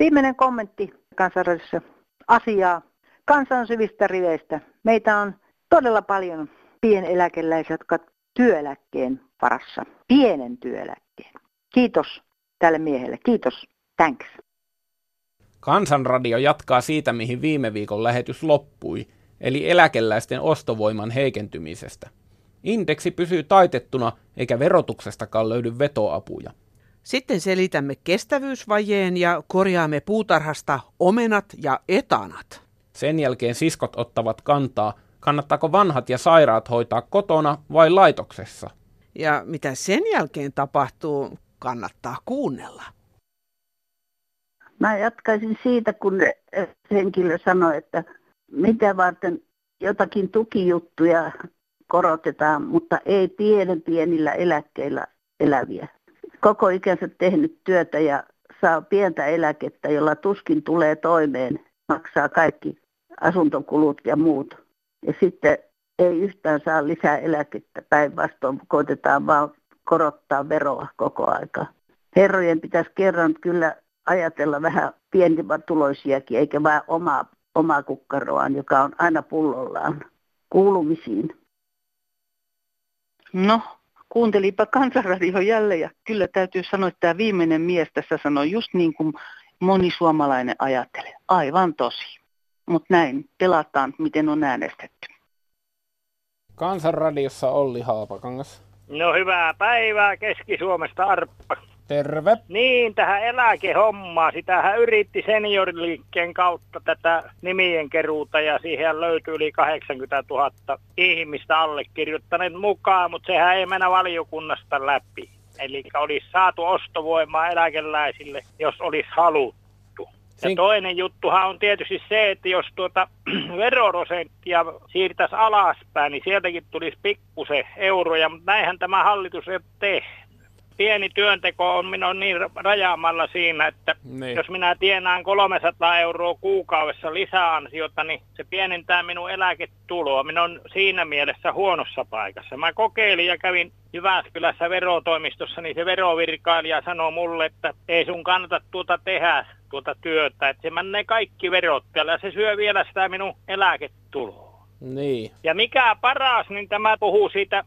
Viimeinen kommentti kansanradiossa asiaa kansan syvistä riveistä. Meitä on todella paljon pieneläkeläisiä, jotka työeläkkeen varassa. Pienen työeläkkeen. Kiitos tälle miehelle. Kiitos. Thanks. Kansanradio jatkaa siitä, mihin viime viikon lähetys loppui, eli eläkeläisten ostovoiman heikentymisestä. Indeksi pysyy taitettuna, eikä verotuksestakaan löydy vetoapuja. Sitten selitämme kestävyysvajeen ja korjaamme puutarhasta omenat ja etanat. Sen jälkeen siskot ottavat kantaa, kannattaako vanhat ja sairaat hoitaa kotona vai laitoksessa. Ja mitä sen jälkeen tapahtuu, kannattaa kuunnella. Mä jatkaisin siitä, kun henkilö sanoi, että mitä varten jotakin tukijuttuja korotetaan, mutta ei pienen pienillä eläkkeillä eläviä. Koko ikänsä tehnyt työtä ja saa pientä eläkettä, jolla tuskin tulee toimeen, maksaa kaikki asuntokulut ja muut. Ja sitten ei yhtään saa lisää eläkettä, päinvastoin koitetaan vaan korottaa veroa koko aika. Herrojen pitäisi kerran kyllä ajatella vähän pienituloisiakin, eikä vain omaa, omaa kukkaroaan, joka on aina pullollaan kuulumisiin. No, kuuntelipa kansanradio jälleen ja kyllä täytyy sanoa, että tämä viimeinen mies tässä sanoi just niin kuin moni suomalainen ajattelee. Aivan tosi. Mutta näin pelataan, miten on äänestetty. Kansanradiossa Olli Haapakangas. No hyvää päivää Keski-Suomesta Arppa. Terve. Niin, tähän eläkehommaa. Sitähän yritti senioriliikkeen kautta tätä nimien keruuta ja siihen löytyi yli 80 000 ihmistä allekirjoittaneet mukaan, mutta sehän ei mennä valiokunnasta läpi. Eli olisi saatu ostovoimaa eläkeläisille, jos olisi haluttu. Ja toinen juttuhan on tietysti se, että jos tuota verorosenttia siirtäisi alaspäin, niin sieltäkin tulisi pikkusen euroja, mutta näinhän tämä hallitus ei tee pieni työnteko on minun niin rajaamalla siinä, että niin. jos minä tienaan 300 euroa kuukaudessa lisäansiota, niin se pienentää minun eläketuloa. Minä on siinä mielessä huonossa paikassa. Mä kokeilin ja kävin Jyväskylässä verotoimistossa, niin se verovirkailija sanoi mulle, että ei sun kannata tuota tehdä tuota työtä, että se menee kaikki verot ja se syö vielä sitä minun eläketuloa. Niin. Ja mikä paras, niin tämä puhuu siitä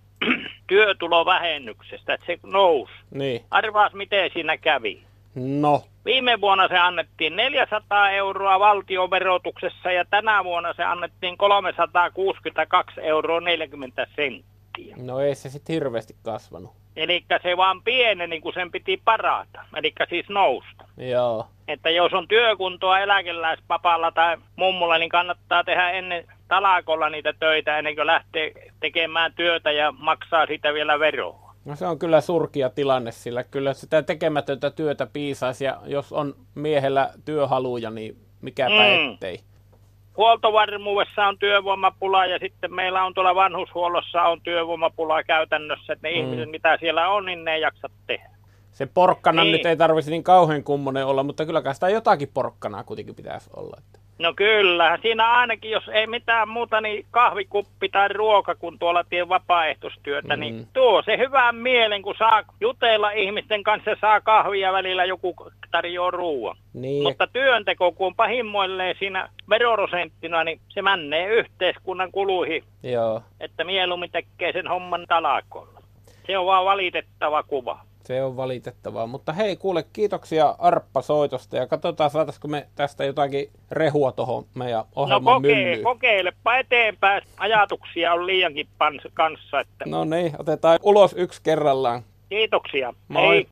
työtulovähennyksestä, että se nousi. Niin. Arvaas, miten siinä kävi. No. Viime vuonna se annettiin 400 euroa valtioverotuksessa ja tänä vuonna se annettiin 362 euroa 40 senttiä. No ei se sitten hirveästi kasvanut. Eli se vaan pieni, niin kuin sen piti parata. Eli siis nousta. Joo. Että jos on työkuntoa eläkeläispapalla tai mummulla, niin kannattaa tehdä ennen talakolla niitä töitä ennen kuin lähtee tekemään työtä ja maksaa sitä vielä veroa. No se on kyllä surkia tilanne, sillä kyllä sitä tekemätöntä työtä piisaisi ja jos on miehellä työhaluja, niin mikäpä mm. ettei. Huoltovarmuudessa on työvoimapula ja sitten meillä on tuolla vanhushuollossa on työvoimapula käytännössä, että ne mm. ihmiset mitä siellä on, niin ne ei jaksa tehdä. Se porkkana niin. nyt ei tarvitsisi niin kauhean kummonen olla, mutta kyllä sitä jotakin porkkanaa kuitenkin pitäisi olla. Että. No kyllä, siinä ainakin, jos ei mitään muuta, niin kahvikuppi tai ruoka, kun tuolla tien vapaaehtoistyötä, niin mm. niin tuo se hyvän mielen, kun saa jutella ihmisten kanssa, saa kahvia välillä joku tarjoaa ruoan. Niin. Mutta työnteko, kun on pahimmoilleen siinä verorosenttina, niin se männee yhteiskunnan kuluihin. Joo. Että mieluummin tekee sen homman talakolla. Se on vaan valitettava kuva. Se on valitettavaa. Mutta hei, kuule, kiitoksia Arppa soitosta ja katsotaan, saataisiko me tästä jotakin rehua tuohon meidän ohjelman no, kokee, kokeilepa eteenpäin. Ajatuksia on liiankin pans- kanssa. Että... No niin, otetaan ulos yksi kerrallaan. Kiitoksia. Moi. Hei.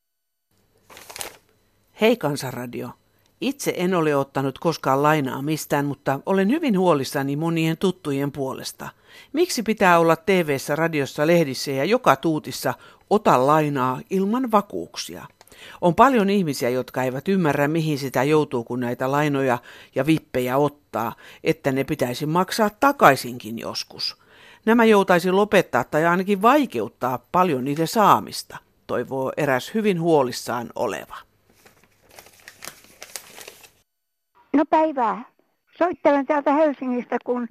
Hei Kansanradio. Itse en ole ottanut koskaan lainaa mistään, mutta olen hyvin huolissani monien tuttujen puolesta. Miksi pitää olla tv radiossa, lehdissä ja joka tuutissa ota lainaa ilman vakuuksia? On paljon ihmisiä, jotka eivät ymmärrä, mihin sitä joutuu, kun näitä lainoja ja vippejä ottaa, että ne pitäisi maksaa takaisinkin joskus. Nämä joutaisi lopettaa tai ainakin vaikeuttaa paljon niiden saamista, toivoo eräs hyvin huolissaan oleva. No päivää. Soittelen täältä Helsingistä, kun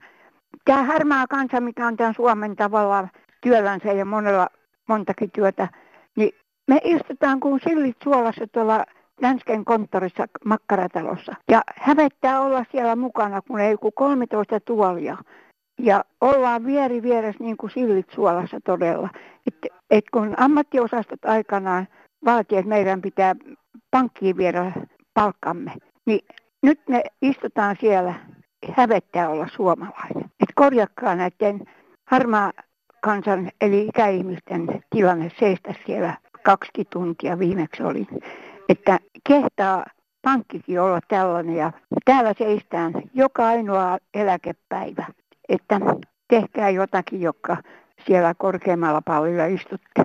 tämä harmaa kansa, mikä on tämän Suomen tavallaan työllänsä ja monella montakin työtä, niin me istutaan kuin sillit suolassa tuolla Länsken konttorissa makkaratalossa. Ja hävettää olla siellä mukana, kun ei joku 13 tuolia. Ja ollaan vieri vieressä niin kuin sillit suolassa todella. Et, et kun ammattiosastot aikanaan vaati, että meidän pitää pankkiin viedä palkkamme, niin nyt me istutaan siellä, hävettää olla suomalainen. Et korjakkaa näiden harmaa kansan eli ikäihmisten tilanne seistä siellä kaksi tuntia viimeksi oli. Että kehtaa pankkikin olla tällainen ja täällä seistään joka ainoa eläkepäivä. Että tehkää jotakin, joka siellä korkeammalla pallilla istutte.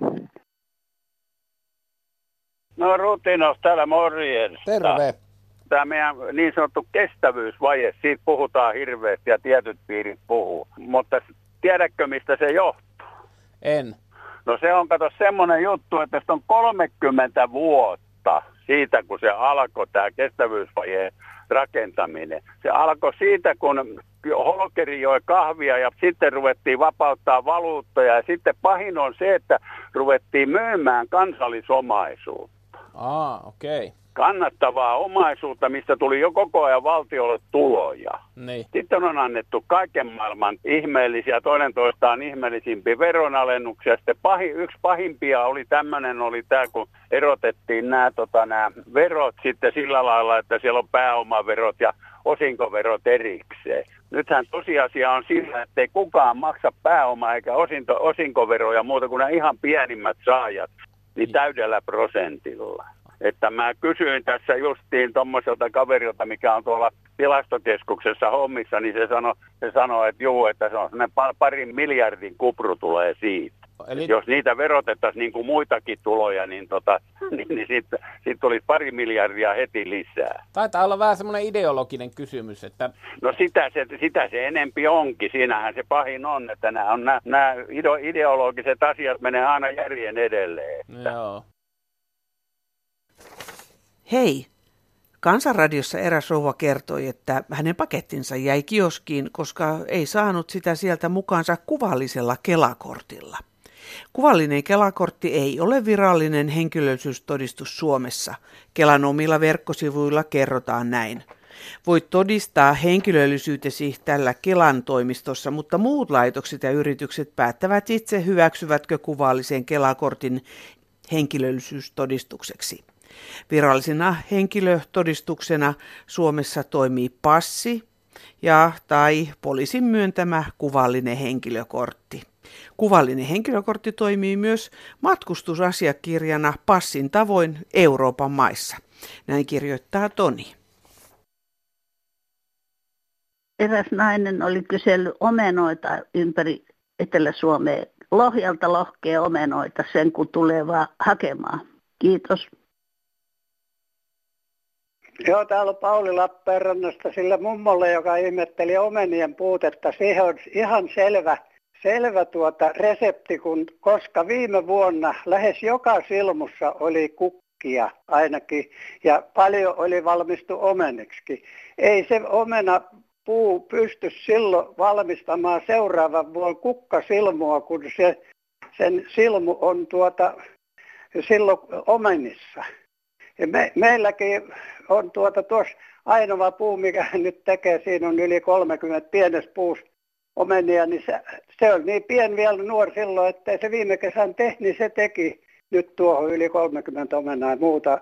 No Rutinos täällä morjens. Terve. Tämä meidän niin sanottu kestävyysvaje, siitä puhutaan hirveästi ja tietyt piirit puhuu. Mutta tiedätkö mistä se johtuu? En. No se on, kato, semmoinen juttu, että on 30 vuotta siitä, kun se alkoi tämä kestävyysvajeen rakentaminen. Se alkoi siitä, kun Holkeri joi kahvia ja sitten ruvettiin vapauttaa valuuttoja ja sitten pahin on se, että ruvettiin myymään kansallisomaisuutta. Aa, okei. Okay kannattavaa omaisuutta, mistä tuli jo koko ajan valtiolle tuloja. Niin. Sitten on annettu kaiken maailman ihmeellisiä, toinen toistaan ihmeellisimpiä veronalennuksia. Sitten pahi, yksi pahimpia oli tämmöinen, oli tämä, kun erotettiin nämä, tota, nämä verot sitten sillä lailla, että siellä on pääomaverot ja osinkoverot erikseen. Nythän tosiasia on sillä, että ei kukaan maksa pääoma eikä osinto, osinkoveroja muuta kuin nämä ihan pienimmät saajat, niin täydellä prosentilla. Että mä kysyin tässä justiin tuommoiselta kaverilta, mikä on tuolla tilastokeskuksessa hommissa, niin se sanoi, se sano, että juu, että se on parin miljardin kupru tulee siitä. Eli... Jos niitä verotettaisiin niin kuin muitakin tuloja, niin, tota, niin, niin sitten sit tulisi pari miljardia heti lisää. Taitaa olla vähän semmoinen ideologinen kysymys. Että... No sitä se, sitä se enempi onkin. Siinähän se pahin on, että nämä, on, nämä, nämä ideologiset asiat menee aina järjen edelleen. Että... Joo. Hei! Kansanradiossa eräs rouva kertoi, että hänen pakettinsa jäi kioskiin, koska ei saanut sitä sieltä mukaansa kuvallisella kelakortilla. Kuvallinen kelakortti ei ole virallinen henkilöllisyystodistus Suomessa. Kelan omilla verkkosivuilla kerrotaan näin. Voit todistaa henkilöllisyytesi tällä Kelan toimistossa, mutta muut laitokset ja yritykset päättävät itse hyväksyvätkö kuvallisen Kelakortin henkilöllisyystodistukseksi. Virallisena henkilötodistuksena Suomessa toimii passi ja tai poliisin myöntämä kuvallinen henkilökortti. Kuvallinen henkilökortti toimii myös matkustusasiakirjana passin tavoin Euroopan maissa. Näin kirjoittaa Toni. Eräs nainen oli kysellyt omenoita ympäri Etelä-Suomea. Lohjalta lohkee omenoita sen, kun tulee vaan hakemaan. Kiitos. Joo, täällä on Pauli Lappeenrannasta sille mummolle, joka ihmetteli omenien puutetta. Siihen on ihan selvä, selvä tuota resepti, kun, koska viime vuonna lähes joka silmussa oli kukkia ainakin ja paljon oli valmistu omeniksi. Ei se omena puu pysty silloin valmistamaan seuraavan vuoden kukkasilmua, kun se, sen silmu on tuota, silloin omenissa. Ja me, meilläkin on tuota tuossa ainoa puu, mikä nyt tekee, siinä on yli 30 pienestä puusta omenia, niin se, se on niin pien vielä nuori silloin, että se viime kesän tehnyt, niin se teki nyt tuohon yli 30 omenaa muuta.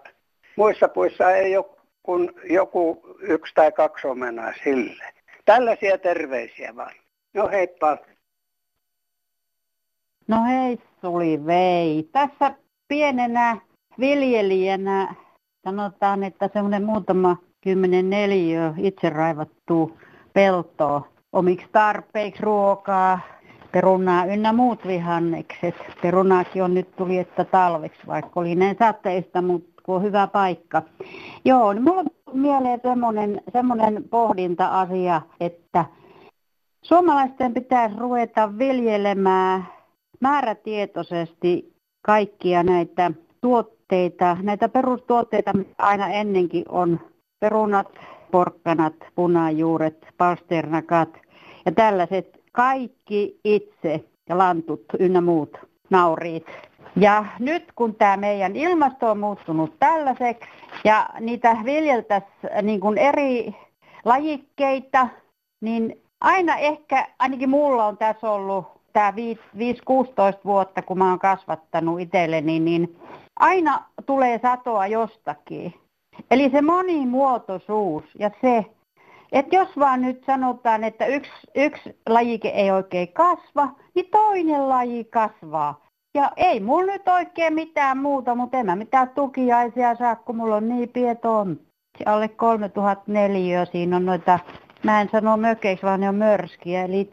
Muissa puissa ei ole kuin joku yksi tai kaksi omenaa sille. Tällaisia terveisiä vaan. No heippa. No hei Suli Vei. Tässä pienenä viljelijänä sanotaan, että semmoinen muutama kymmenen neliö itse raivattu peltoa omiksi tarpeiksi ruokaa, perunaa ynnä muut vihannekset. Perunaakin on nyt tuli, että talveksi, vaikka oli näin sateista, mutta kun on hyvä paikka. Joo, niin mulla on mieleen semmoinen, semmoinen pohdinta-asia, että suomalaisten pitäisi ruveta viljelemään määrätietoisesti kaikkia näitä tuotteita, näitä perustuotteita, mitä aina ennenkin on, perunat, porkkanat, punajuuret, palsternakat ja tällaiset, kaikki itse ja lantut ynnä muut nauriit. Ja nyt kun tämä meidän ilmasto on muuttunut tällaiseksi ja niitä viljeltäisiin niin kuin eri lajikkeita, niin aina ehkä, ainakin mulla on tässä ollut tämä 5-16 vuotta, kun mä oon kasvattanut itselleni, niin aina tulee satoa jostakin. Eli se monimuotoisuus ja se, että jos vaan nyt sanotaan, että yksi, yksi lajike ei oikein kasva, niin toinen laji kasvaa. Ja ei mulla nyt oikein mitään muuta, mutta en mä mitään tukiaisia saa, kun mulla on niin pieton. Alle 3004 siinä on noita, mä en sano mökeiksi, vaan ne on mörskiä. Eli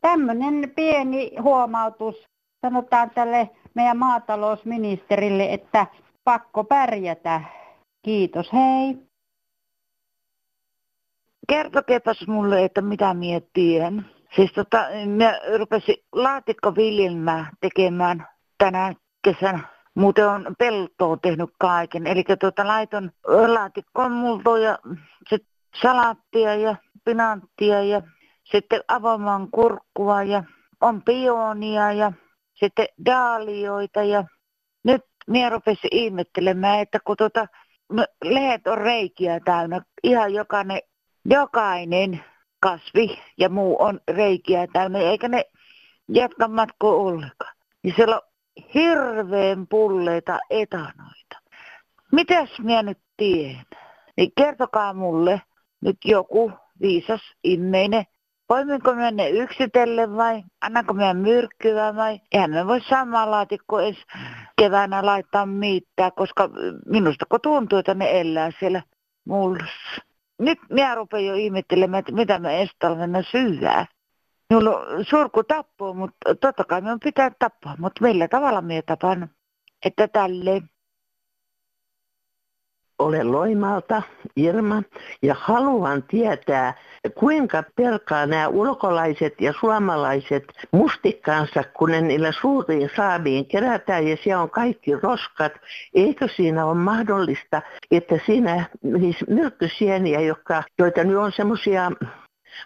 tämmöinen, pieni huomautus sanotaan tälle meidän maatalousministerille, että pakko pärjätä. Kiitos, hei. Kertokeepas mulle, että mitä miettii. Siis tota, mä rupesin laatikkoviljelmää tekemään tänä kesänä. Muuten on peltoon tehnyt kaiken. Eli tuota, laiton laatikkoon multoa ja sit salaattia ja pinanttia ja sitten avomaan kurkkua ja on pionia ja sitten daalioita ja nyt minä rupesin ihmettelemään, että kun tuota, lehet on reikiä täynnä, ihan jokainen, jokainen kasvi ja muu on reikiä täynnä, eikä ne jatka matkoa ollenkaan. Ja siellä on hirveän pulleita etanoita. Mitäs minä nyt tiedän? Niin kertokaa mulle nyt joku viisas immeinen, Voimmeko me ne yksitellen vai annanko me myrkkyä vai eihän me voi samaa laatikko edes keväänä laittaa miittää, koska minusta kun tuntuu, että ne elää siellä mullussa. Nyt minä rupean jo ihmettelemään, että mitä me ensi talvena syödään. Minulla on surku tappua, mutta totta kai minun pitää tappaa, mutta millä tavalla minä tapan, että tälleen. Olen Loimalta, Irma, ja haluan tietää, kuinka pelkaa nämä ulkolaiset ja suomalaiset mustikkansa, kun ne niillä suuriin saaviin kerätään ja siellä on kaikki roskat. Eikö siinä ole mahdollista, että siinä siis myrkkysieniä, joita nyt on semmoisia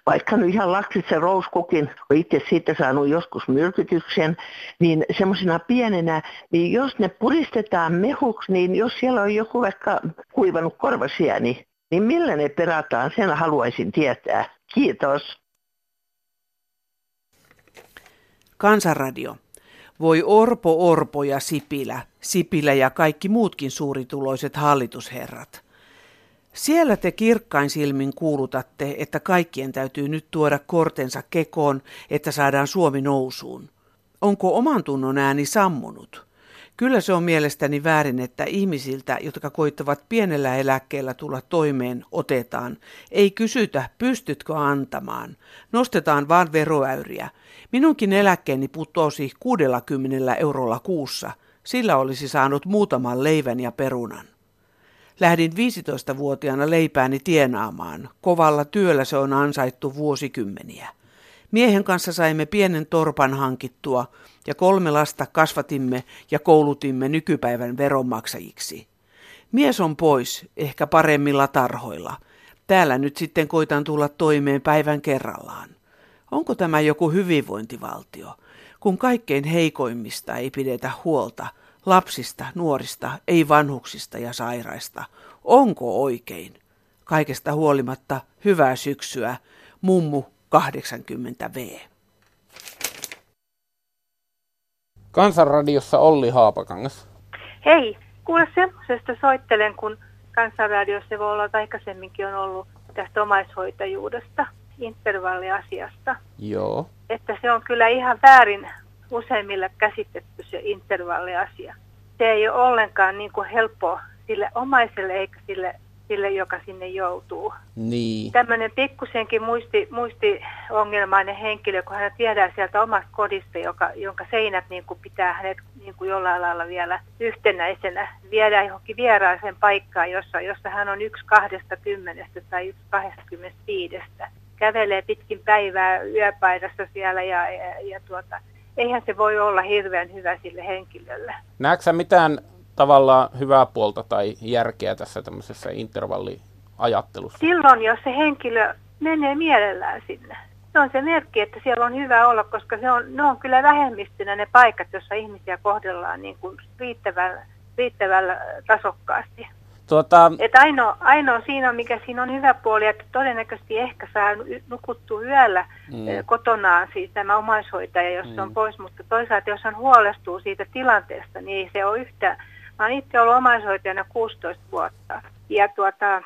vaikka nyt ihan laksissa rouskukin, on itse siitä saanut joskus myrkytyksen, niin semmoisena pienenä, niin jos ne puristetaan mehuksi, niin jos siellä on joku vaikka kuivanut korvasieni, niin millä ne perataan, sen haluaisin tietää. Kiitos. Kansanradio. Voi Orpo, Orpo ja Sipilä, Sipilä ja kaikki muutkin suurituloiset hallitusherrat – siellä te kirkkain silmin kuulutatte, että kaikkien täytyy nyt tuoda kortensa kekoon, että saadaan Suomi nousuun. Onko oman tunnon ääni sammunut? Kyllä se on mielestäni väärin, että ihmisiltä, jotka koittavat pienellä eläkkeellä tulla toimeen, otetaan. Ei kysytä, pystytkö antamaan. Nostetaan vaan veroäyriä. Minunkin eläkkeeni putosi 60 eurolla kuussa. Sillä olisi saanut muutaman leivän ja perunan. Lähdin 15-vuotiaana leipääni tienaamaan. Kovalla työllä se on ansaittu vuosikymmeniä. Miehen kanssa saimme pienen torpan hankittua ja kolme lasta kasvatimme ja koulutimme nykypäivän veronmaksajiksi. Mies on pois, ehkä paremmilla tarhoilla. Täällä nyt sitten koitan tulla toimeen päivän kerrallaan. Onko tämä joku hyvinvointivaltio, kun kaikkein heikoimmista ei pidetä huolta – lapsista, nuorista, ei vanhuksista ja sairaista. Onko oikein? Kaikesta huolimatta hyvää syksyä, mummu 80V. Kansanradiossa Olli Haapakangas. Hei, kuule semmoisesta soittelen, kun Kansanradiossa voi olla, että aikaisemminkin on ollut tästä omaishoitajuudesta, intervalliasiasta. Joo. Että se on kyllä ihan väärin useimmille käsitetty se intervalliasia. Se ei ole ollenkaan niin kuin helppo sille omaiselle eikä sille, sille, joka sinne joutuu. Niin. Tämmöinen pikkusenkin muisti, muistiongelmainen henkilö, kun hän viedään sieltä omasta kodista, joka, jonka seinät niin kuin pitää hänet niin kuin jollain lailla vielä yhtenäisenä, viedään johonkin vieraaseen paikkaan, jossa, jossa hän on yksi kahdesta kymmenestä tai yksi kahdestakymmenestä viidestä. Kävelee pitkin päivää yöpaidassa siellä ja, ja, ja tuota, eihän se voi olla hirveän hyvä sille henkilölle. Näetkö mitään tavallaan hyvää puolta tai järkeä tässä tämmöisessä intervalliajattelussa? Silloin, jos se henkilö menee mielellään sinne. se on se merkki, että siellä on hyvä olla, koska se on, ne on kyllä vähemmistönä ne paikat, joissa ihmisiä kohdellaan niin kuin riittävällä, riittävällä tasokkaasti. Tuota... Et ainoa, ainoa siinä, mikä siinä on hyvä puoli, että todennäköisesti ehkä saa nukuttua yöllä mm. kotonaan siis tämä omaishoitaja, jos mm. on pois, mutta toisaalta jos hän huolestuu siitä tilanteesta, niin ei se ole yhtä. Mä olen itse ollut omaishoitajana 16 vuotta ja tuota,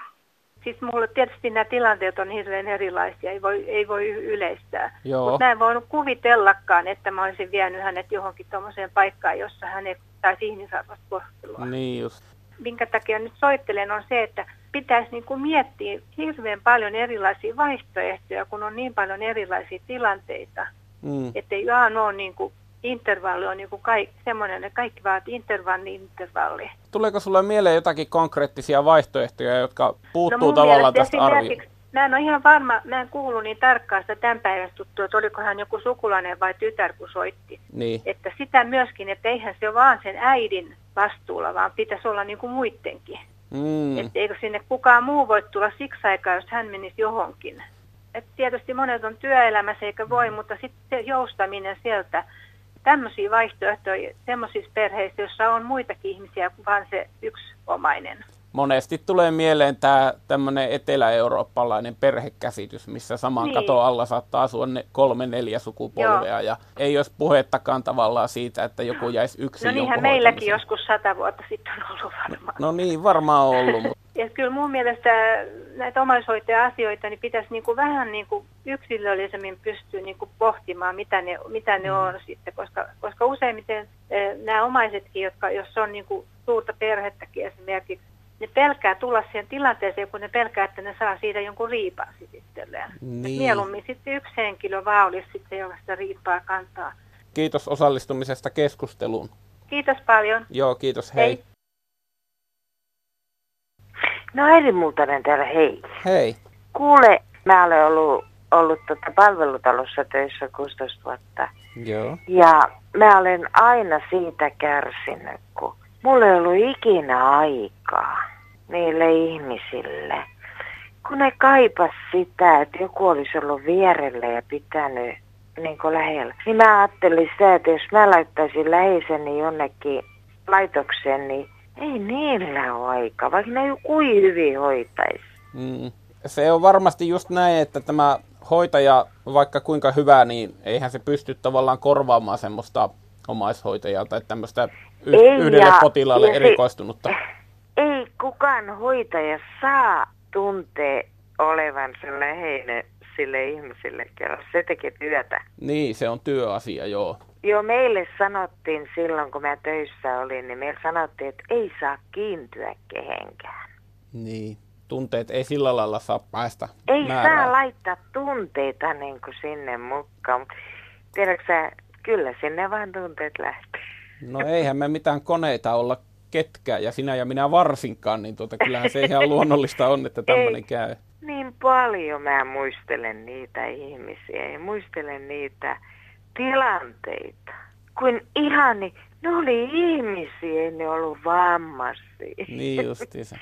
siis mulle tietysti nämä tilanteet on hirveän erilaisia, ei voi, ei voi yleistää. Mutta mä en voinut kuvitellakaan, että mä olisin vienyt hänet johonkin tuommoiseen paikkaan, jossa hän ei saisi ihmisarvoista kohtelua. Niin just minkä takia nyt soittelen, on se, että pitäisi niin kuin miettiä hirveän paljon erilaisia vaihtoehtoja, kun on niin paljon erilaisia tilanteita. Mm. Että ei vaan ole niin kuin intervalli on niin kuin kaikki, semmoinen, että kaikki vaatii intervalli, intervalli. Tuleeko sulle mieleen jotakin konkreettisia vaihtoehtoja, jotka puuttuu no tavallaan tästä arviosta? Mä en ole ihan varma, mä en kuulu niin tarkkaan sitä tämän päivän tuttua, että oliko hän joku sukulainen vai tytär, kun soitti. Niin. Että sitä myöskin, että eihän se ole vaan sen äidin vastuulla, vaan pitäisi olla niin kuin muidenkin. Mm. Että eikö sinne kukaan muu voi tulla siksi aikaa, jos hän menisi johonkin. Et tietysti monet on työelämässä eikä voi, mutta sitten joustaminen sieltä, tämmöisiä vaihtoehtoja semmoisissa perheissä, joissa on muitakin ihmisiä kuin vain se yksi omainen monesti tulee mieleen tämä tämmöinen etelä-eurooppalainen perhekäsitys, missä saman niin. katon alla saattaa asua ne kolme, neljä sukupolvea Joo. ja ei olisi puhettakaan tavallaan siitä, että joku jäisi yksin No niinhän meilläkin joskus sata vuotta sitten on ollut varmaan. No, no niin, varmaan ollut. Mutta... Ja kyllä mun mielestä näitä omaishoitaja-asioita niin pitäisi niin kuin vähän niin kuin yksilöllisemmin pystyä niin kuin pohtimaan, mitä ne, mitä ne mm. on sitten, koska, koska useimmiten eh, nämä omaisetkin, jotka, jos on niin kuin suurta perhettäkin esimerkiksi, ne pelkää tulla siihen tilanteeseen, kun ne pelkää, että ne saa siitä jonkun riipaa itselleen. Niin. Mieluummin sitten yksi henkilö vaan olisi sitten, joka sitä riipaa kantaa. Kiitos osallistumisesta keskusteluun. Kiitos paljon. Joo, kiitos. Hei. hei. No Eri Multanen täällä, hei. Hei. Kuule, mä olen ollut, ollut tota palvelutalossa töissä 16 vuotta. Joo. Ja mä olen aina siitä kärsinyt, kun mulla ei ollut ikinä aikaa niille ihmisille. Kun ne kaipas sitä, että joku olisi ollut vierellä ja pitänyt niin lähellä. Niin mä ajattelin sitä, että jos mä laittaisin läheiseni jonnekin laitokseen, niin ei niillä ole aikaa, vaikka ne kuin hyvin hoitaisi. Mm. Se on varmasti just näin, että tämä hoitaja, vaikka kuinka hyvä, niin eihän se pysty tavallaan korvaamaan semmoista omaishoitajaa tai tämmöistä y- ei, yhdelle ja, potilaalle ja erikoistunutta. Se, kukaan hoitaja saa tuntea olevansa läheinen sille ihmiselle, kerran se tekee työtä. Niin, se on työasia, joo. Joo, meille sanottiin silloin, kun mä töissä olin, niin meille sanottiin, että ei saa kiintyä kehenkään. Niin, tunteet ei sillä lailla saa päästä Ei määrään. saa laittaa tunteita niin kuin sinne mukaan. Tiedätkö sä, kyllä sinne vaan tunteet lähtee. No eihän me mitään koneita olla ketkään, ja sinä ja minä varsinkaan, niin tuota, kyllähän se ihan luonnollista on, että tämmöinen käy. Niin paljon mä muistelen niitä ihmisiä ja muistelen niitä tilanteita. Kun ihani, ne oli ihmisiä, ei ne ollut vammaisia. Niin justiinsa.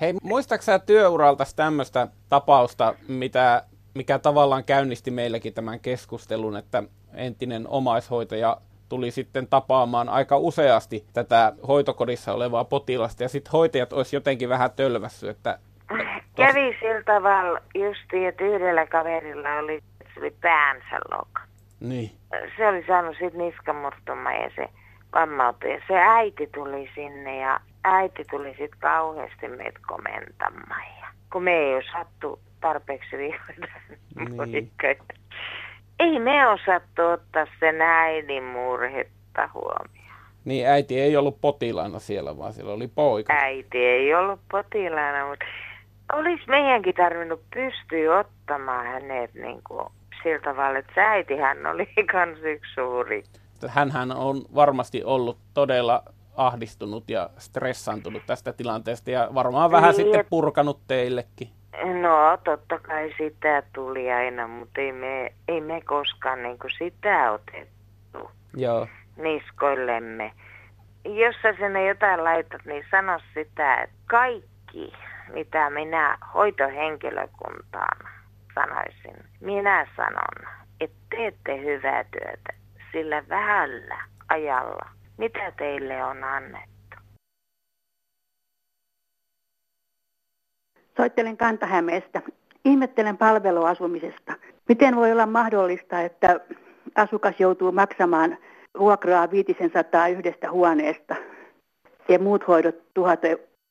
Hei, muistaaksä työuralta tämmöistä tapausta, mitä, mikä tavallaan käynnisti meilläkin tämän keskustelun, että entinen omaishoitaja tuli sitten tapaamaan aika useasti tätä hoitokodissa olevaa potilasta ja sitten hoitajat olisi jotenkin vähän tölvässy, että Tos... Kävi sillä tavalla justi, että yhdellä kaverilla oli, se oli päänsä loka. Niin. Se oli saanut sitten niskamurtuma ja se vammautui. Ja se äiti tuli sinne ja äiti tuli sitten kauheasti meitä komentamaan. Ja kun me ei osattu tarpeeksi vihdoin niin ei me osattu ottaa sen äidin murhetta huomioon. Niin, äiti ei ollut potilaana siellä, vaan siellä oli poika. Äiti ei ollut potilaana, mutta olisi meidänkin tarvinnut pystyä ottamaan hänet niin kuin sillä tavalla, että se äitihän oli kans yksi suuri. Hänhän on varmasti ollut todella ahdistunut ja stressantunut tästä tilanteesta ja varmaan vähän niin, sitten purkanut teillekin. No totta kai sitä tuli aina, mutta ei me, ei me koskaan niin kuin sitä otettu Joo. niskoillemme. Jos sä sinne jotain laitat, niin sano sitä, että kaikki, mitä minä hoitohenkilökuntaan sanoisin, minä sanon, että teette hyvää työtä sillä vähällä ajalla, mitä teille on annettu. Soittelen Kantahämeestä. Ihmettelen palveluasumisesta. Miten voi olla mahdollista, että asukas joutuu maksamaan vuokraa 500 yhdestä huoneesta ja muut hoidot 1000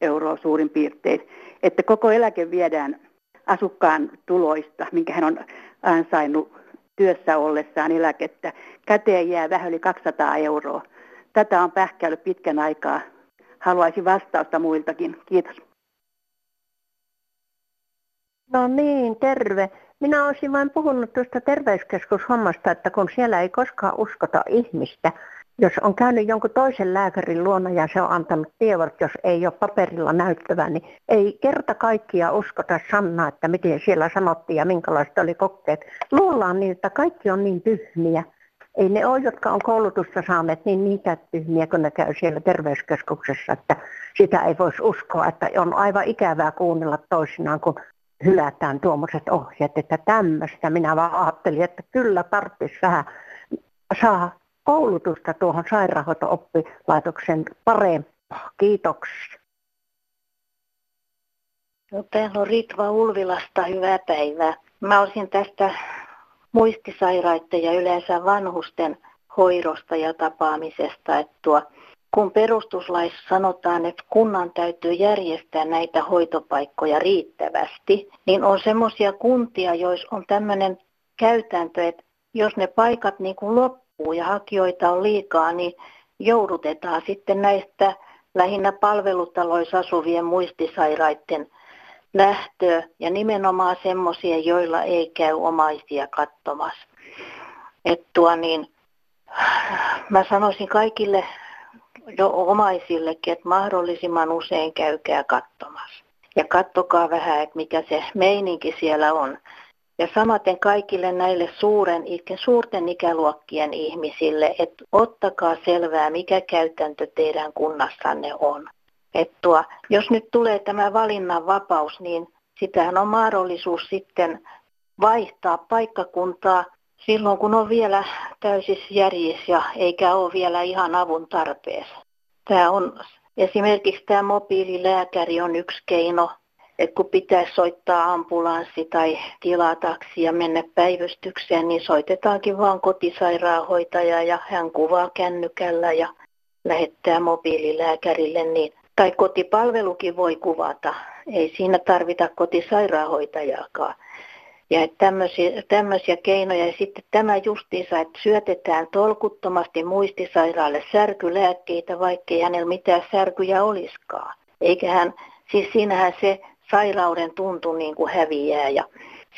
euroa suurin piirtein. Että koko eläke viedään asukkaan tuloista, minkä hän on ansainnut työssä ollessaan eläkettä. Käteen jää vähän yli 200 euroa. Tätä on pähkäillyt pitkän aikaa. Haluaisin vastausta muiltakin. Kiitos. No niin, terve. Minä olisin vain puhunut tuosta terveyskeskushommasta, että kun siellä ei koskaan uskota ihmistä, jos on käynyt jonkun toisen lääkärin luona ja se on antanut tiedot, jos ei ole paperilla näyttävää, niin ei kerta kaikkia uskota Sanna, että miten siellä sanottiin ja minkälaiset oli kokteet. Luullaan niin, että kaikki on niin tyhmiä. Ei ne ole, jotka on koulutusta saaneet, niin niitä tyhmiä, kun ne käy siellä terveyskeskuksessa, että sitä ei voisi uskoa, että on aivan ikävää kuunnella toisinaan, kun hylätään tuommoiset ohjeet, että tämmöistä. Minä vaan ajattelin, että kyllä tarvitsisi vähän saa koulutusta tuohon sairaanhoito-oppilaitoksen parempaa. Kiitoksia. No, täällä on Ritva Ulvilasta, hyvää päivää. Mä olisin tästä muistisairaiden ja yleensä vanhusten hoidosta ja tapaamisesta, että tuo kun perustuslaissa sanotaan, että kunnan täytyy järjestää näitä hoitopaikkoja riittävästi, niin on semmoisia kuntia, joissa on tämmöinen käytäntö, että jos ne paikat niin kuin loppuu ja hakijoita on liikaa, niin joudutetaan sitten näistä lähinnä palvelutaloissa asuvien muistisairaiden lähtöä ja nimenomaan semmoisia, joilla ei käy omaisia katsomassa. Että niin, mä sanoisin kaikille jo omaisillekin, että mahdollisimman usein käykää katsomassa. Ja kattokaa vähän, että mikä se meininki siellä on. Ja samaten kaikille näille suuren, suurten ikäluokkien ihmisille, että ottakaa selvää, mikä käytäntö teidän kunnassanne on. Tuo, jos nyt tulee tämä valinnan vapaus, niin sitähän on mahdollisuus sitten vaihtaa paikkakuntaa silloin, kun on vielä täysissä järjissä ja eikä ole vielä ihan avun tarpeessa. Tämä on esimerkiksi tämä mobiililääkäri on yksi keino, että kun pitäisi soittaa ambulanssi tai tilataksi ja mennä päivystykseen, niin soitetaankin vaan kotisairaanhoitaja ja hän kuvaa kännykällä ja lähettää mobiililääkärille, niin, tai kotipalvelukin voi kuvata. Ei siinä tarvita kotisairaanhoitajaakaan. Ja että tämmöisiä, tämmöisiä keinoja. Ja sitten tämä justiinsa, että syötetään tolkuttomasti muistisairaalle särkylääkkeitä, vaikkei hänellä mitään särkyjä olisikaan. Eikä hän, siis siinähän se sairauden tuntu niin kuin häviää. Ja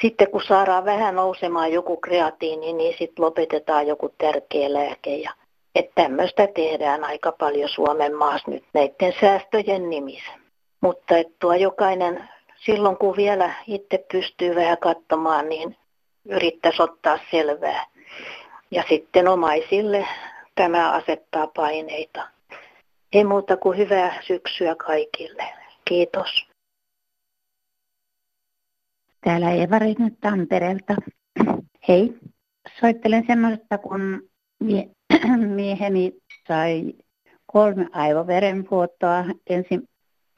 sitten kun saadaan vähän nousemaan joku kreatiini, niin sitten lopetetaan joku tärkeä lääke. Ja, että tämmöistä tehdään aika paljon Suomen maassa nyt näiden säästöjen nimissä. Mutta että tuo jokainen silloin kun vielä itse pystyy vähän katsomaan, niin yrittäisi ottaa selvää. Ja sitten omaisille tämä asettaa paineita. Ei muuta kuin hyvää syksyä kaikille. Kiitos. Täällä Eeva nyt Tampereelta. Hei, soittelen semmoista, kun mie- mieheni sai kolme aivoverenvuotoa ensin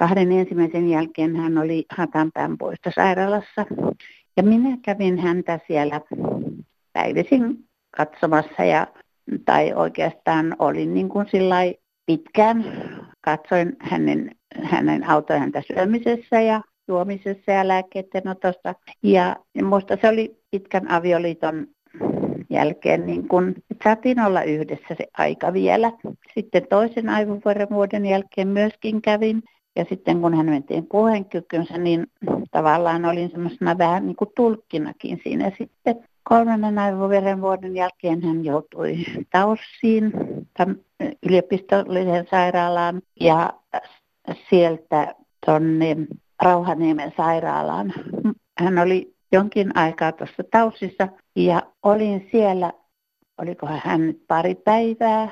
Kahden ensimmäisen jälkeen hän oli Hatanpään sairaalassa ja minä kävin häntä siellä päivisin katsomassa ja, tai oikeastaan olin niin kuin pitkään, katsoin hänen, hänen autojansa syömisessä ja juomisessa ja lääkkeiden otossa. Ja, ja minusta se oli pitkän avioliiton jälkeen, niin kun, että saatiin olla yhdessä se aika vielä. Sitten toisen aivovuoden jälkeen myöskin kävin ja sitten kun hän mentiin puheenkykynsä, niin tavallaan olin semmoisena vähän niin kuin tulkkinakin siinä. Sitten kolmannen aivoverenvuoden jälkeen hän joutui Taussiin, yliopistolliseen sairaalaan ja sieltä tuonne Rauhaniemen sairaalaan. Hän oli jonkin aikaa tuossa Taussissa ja olin siellä, olikohan hän pari päivää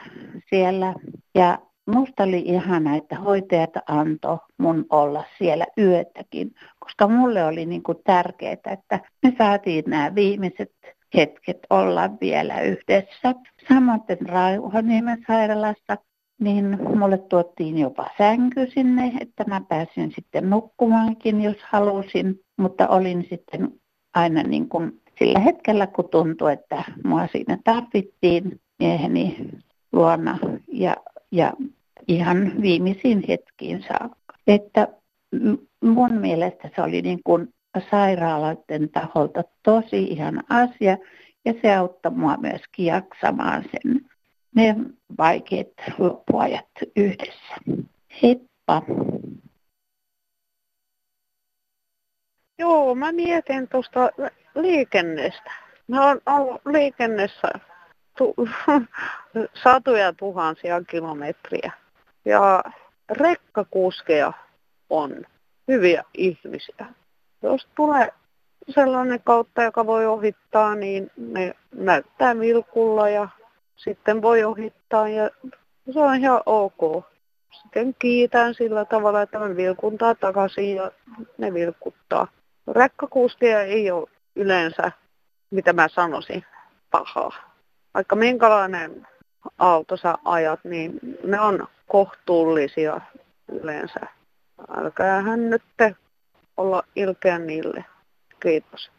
siellä ja Musta oli ihana, että hoitajat antoi mun olla siellä yötäkin, koska mulle oli niin kuin tärkeää, että me saatiin nämä viimeiset hetket olla vielä yhdessä. Samoin Rauhaniemen sairaalassa, niin mulle tuottiin jopa sänky sinne, että mä pääsin sitten nukkumaankin, jos halusin, mutta olin sitten aina niin kuin sillä hetkellä, kun tuntui, että mua siinä tarvittiin mieheni luona ja, ja ihan viimeisiin hetkiin saakka. Että mun mielestä se oli niin kuin sairaaloiden taholta tosi ihan asia ja se auttoi mua myöskin jaksamaan sen ne vaikeat loppuajat yhdessä. Heippa! Joo, mä mietin tuosta liikennestä. Mä oon ollut liikennessä tu- satoja tuhansia kilometriä. Ja rekkakuskeja on hyviä ihmisiä. Jos tulee sellainen kautta, joka voi ohittaa, niin ne näyttää vilkulla ja sitten voi ohittaa ja se on ihan ok. Sitten kiitän sillä tavalla, että me vilkuntaa takaisin ja ne vilkuttaa. Rekkakuskeja ei ole yleensä, mitä mä sanoisin, pahaa. Vaikka minkälainen auto sä ajat, niin ne on kohtuullisia yleensä. Älkäähän nyt olla ilkeä niille. Kiitos.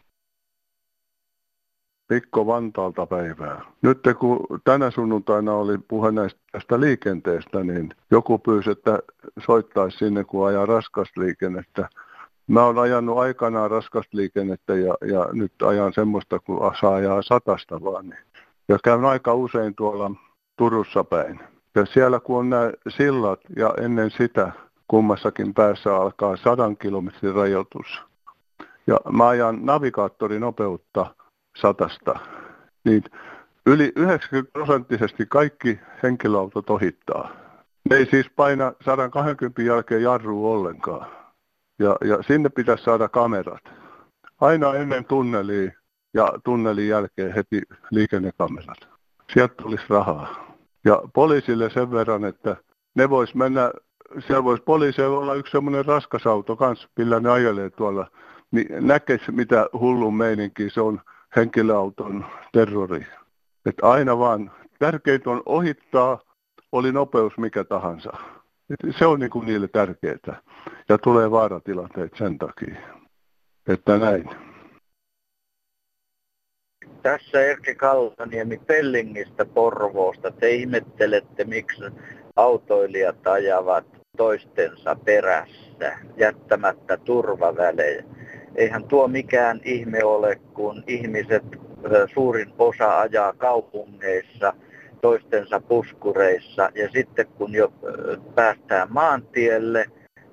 Mikko Vantaalta päivää. Nyt kun tänä sunnuntaina oli puhe näistä tästä liikenteestä, niin joku pyysi, että soittaisi sinne, kun ajaa raskasta liikennettä. Mä oon ajanut aikanaan raskasta liikennettä ja, ja nyt ajan semmoista, kun saa ajaa satasta vaan. Niin. Ja käyn aika usein tuolla Turussa päin. Ja siellä kun on nämä sillat ja ennen sitä kummassakin päässä alkaa sadan kilometrin rajoitus. Ja mä ajan navigaattorinopeutta satasta, niin yli 90 prosenttisesti kaikki henkilöautot ohittaa. Ne ei siis paina 120 jälkeen jarru ollenkaan. Ja, ja sinne pitäisi saada kamerat. Aina ennen tunnelia ja tunnelin jälkeen heti liikennekamerat. Sieltä tulisi rahaa. Ja poliisille sen verran, että ne vois mennä, siellä voisi poliisilla olla yksi semmoinen raskas auto kanssa, millä ne ajelee tuolla, niin näkisi mitä hullun meininki se on henkilöauton terrori. Että aina vaan tärkeintä on ohittaa, oli nopeus mikä tahansa. Et se on niin kuin niille tärkeää. Ja tulee vaaratilanteet sen takia. Että näin. Tässä Erkki Kaltaniemi Pellingistä Porvoosta. Te ihmettelette, miksi autoilijat ajavat toistensa perässä jättämättä turvavälejä eihän tuo mikään ihme ole, kun ihmiset suurin osa ajaa kaupungeissa toistensa puskureissa ja sitten kun jo päästään maantielle,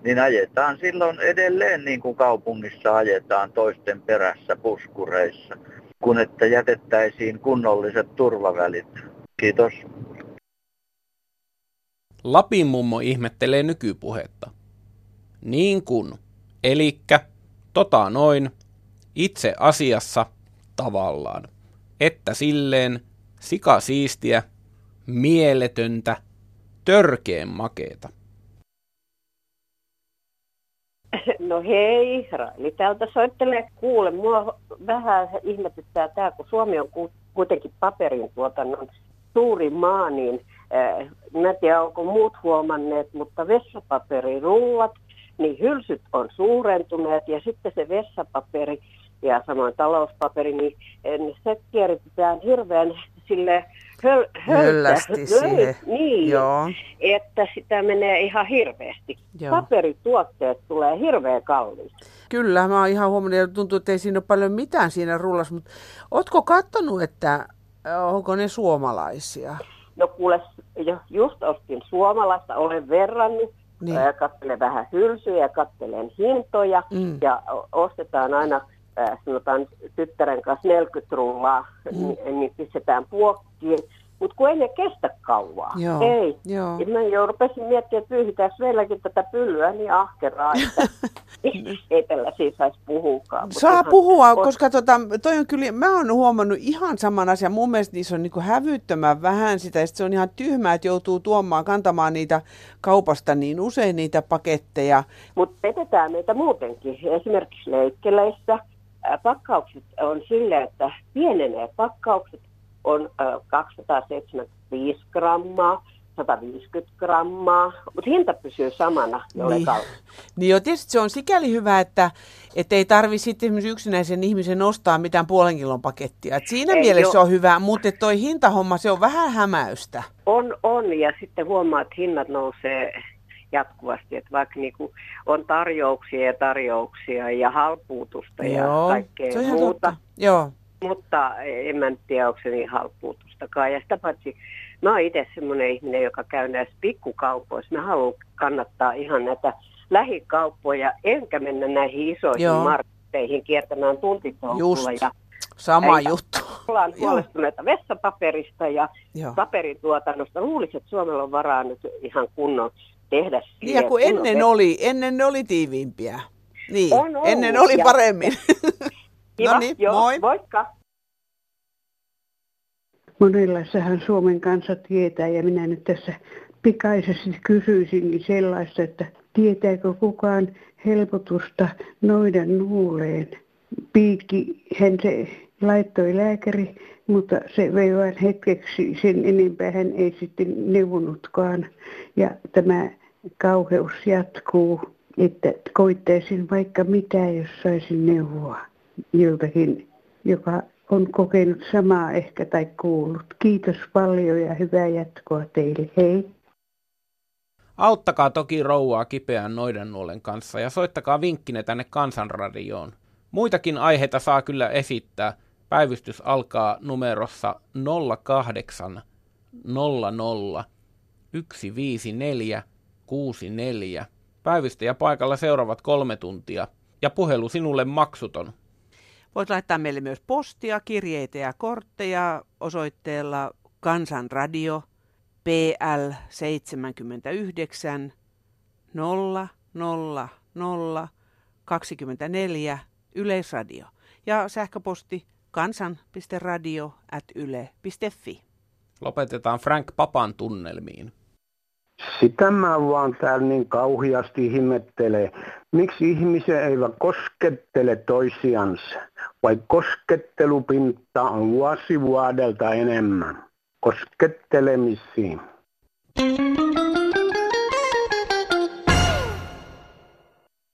niin ajetaan silloin edelleen niin kuin kaupungissa ajetaan toisten perässä puskureissa, kun että jätettäisiin kunnolliset turvavälit. Kiitos. Lapin mummo ihmettelee nykypuhetta. Niin kuin, elikkä Tota noin, itse asiassa tavallaan. Että silleen sikasiistiä, mieletöntä, törkeen makeeta. No hei, Raili täältä soittelee. Kuule, mua vähän ihmetyttää tämä, kun Suomi on kuitenkin paperin tuotannon suuri maa, niin äh, mä en tiedä, onko muut huomanneet, mutta vessapaperiruuat niin hylsyt on suurentuneet ja sitten se vessapaperi ja samoin talouspaperi, niin se kierritetään hirveän sille höl, höllästi siihen. Niin, Joo. että sitä menee ihan hirveästi. Joo. Paperituotteet tulee hirveän kalliiksi. Kyllä, mä oon ihan huomannut, että tuntuu, että ei siinä ole paljon mitään siinä rullassa, mutta ootko katsonut, että onko ne suomalaisia? No kuule, just ostin suomalaista, olen verrannut, niin. katselen vähän hylsyjä katselen hintoja mm. ja ostetaan aina sanotaan tyttären kanssa 40 rullaa, mm. niin, niin pistetään puokkiin mutta kun ei ne kestä kauaa. Joo, ei. joo. Ja mä jo rupesin miettimään, että pyyhitäänkö meilläkin tätä pyllyä niin ahkeraa, että ei tällaisia saisi puhukaan. Saa puhua, on... koska tota, toi on kyllä, mä oon huomannut ihan saman asian. Mun mielestä niissä on niinku hävyttömän vähän sitä, ja se on ihan tyhmää, että joutuu tuomaan, kantamaan niitä kaupasta niin usein niitä paketteja. Mutta petetään meitä muutenkin. Esimerkiksi leikkeleissä pakkaukset on sille, että pienenee pakkaukset on 275 grammaa, 150 grammaa, mutta hinta pysyy samana, niin. niin jo, tietysti se on sikäli hyvä, että et ei tarvitse sitten yksinäisen ihmisen ostaa mitään puolen kilon pakettia. Et siinä ei, mielessä jo. on hyvä, mutta toi hintahomma, se on vähän hämäystä. On, on, ja sitten huomaa, että hinnat nousee jatkuvasti, että vaikka niinku on tarjouksia ja tarjouksia ja halpuutusta Joo, ja kaikkea se muuta. Totta. Joo. Mutta en mä tiedä, onko se niin halpuutustakaan. Ja sitä paitsi mä oon itse semmoinen ihminen, joka käy näissä pikkukaupoissa. Mä haluan kannattaa ihan näitä lähikauppoja, enkä mennä näihin isoihin Joo. marketteihin kiertämään tuntitolkulla. Ja Sama Eikä juttu. Ollaan huolestuneita vessapaperista ja Joo. paperin tuotannosta. Luulisin, että Suomella on varaa nyt ihan kunnon tehdä Niin ja kun ennen oli, ennen ne oli tiiviimpiä. Niin, on ollut, ennen oli ja... paremmin. no niin, moi. Moikka. Monella sehän Suomen kansa tietää ja minä nyt tässä pikaisesti kysyisinkin sellaista, että tietääkö kukaan helpotusta noiden nuuleen. Piikki, hän se laittoi lääkäri, mutta se vei vain hetkeksi, sen enempää hän ei sitten neuvonutkaan. Ja tämä kauheus jatkuu, että koittaisin vaikka mitä, jos saisin neuvoa joltakin, joka on kokenut samaa ehkä tai kuullut. Kiitos paljon ja hyvää jatkoa teille. Hei! Auttakaa toki rouvaa kipeän noidennuolen kanssa ja soittakaa vinkkine tänne Kansanradioon. Muitakin aiheita saa kyllä esittää. Päivystys alkaa numerossa 08 00 154 64. Päivystäjä paikalla seuraavat kolme tuntia ja puhelu sinulle maksuton. Voit laittaa meille myös postia, kirjeitä ja kortteja osoitteella Kansanradio PL 79 000 24 Yleisradio ja sähköposti kansan.radio at yle.fi. Lopetetaan Frank Papan tunnelmiin. Sitä mä vaan täällä niin kauhiasti ihmettelee. Miksi ihmisiä eivät koskettele toisiansa, vai koskettelupinta on vuosi vuodelta enemmän. Koskettelemisiin.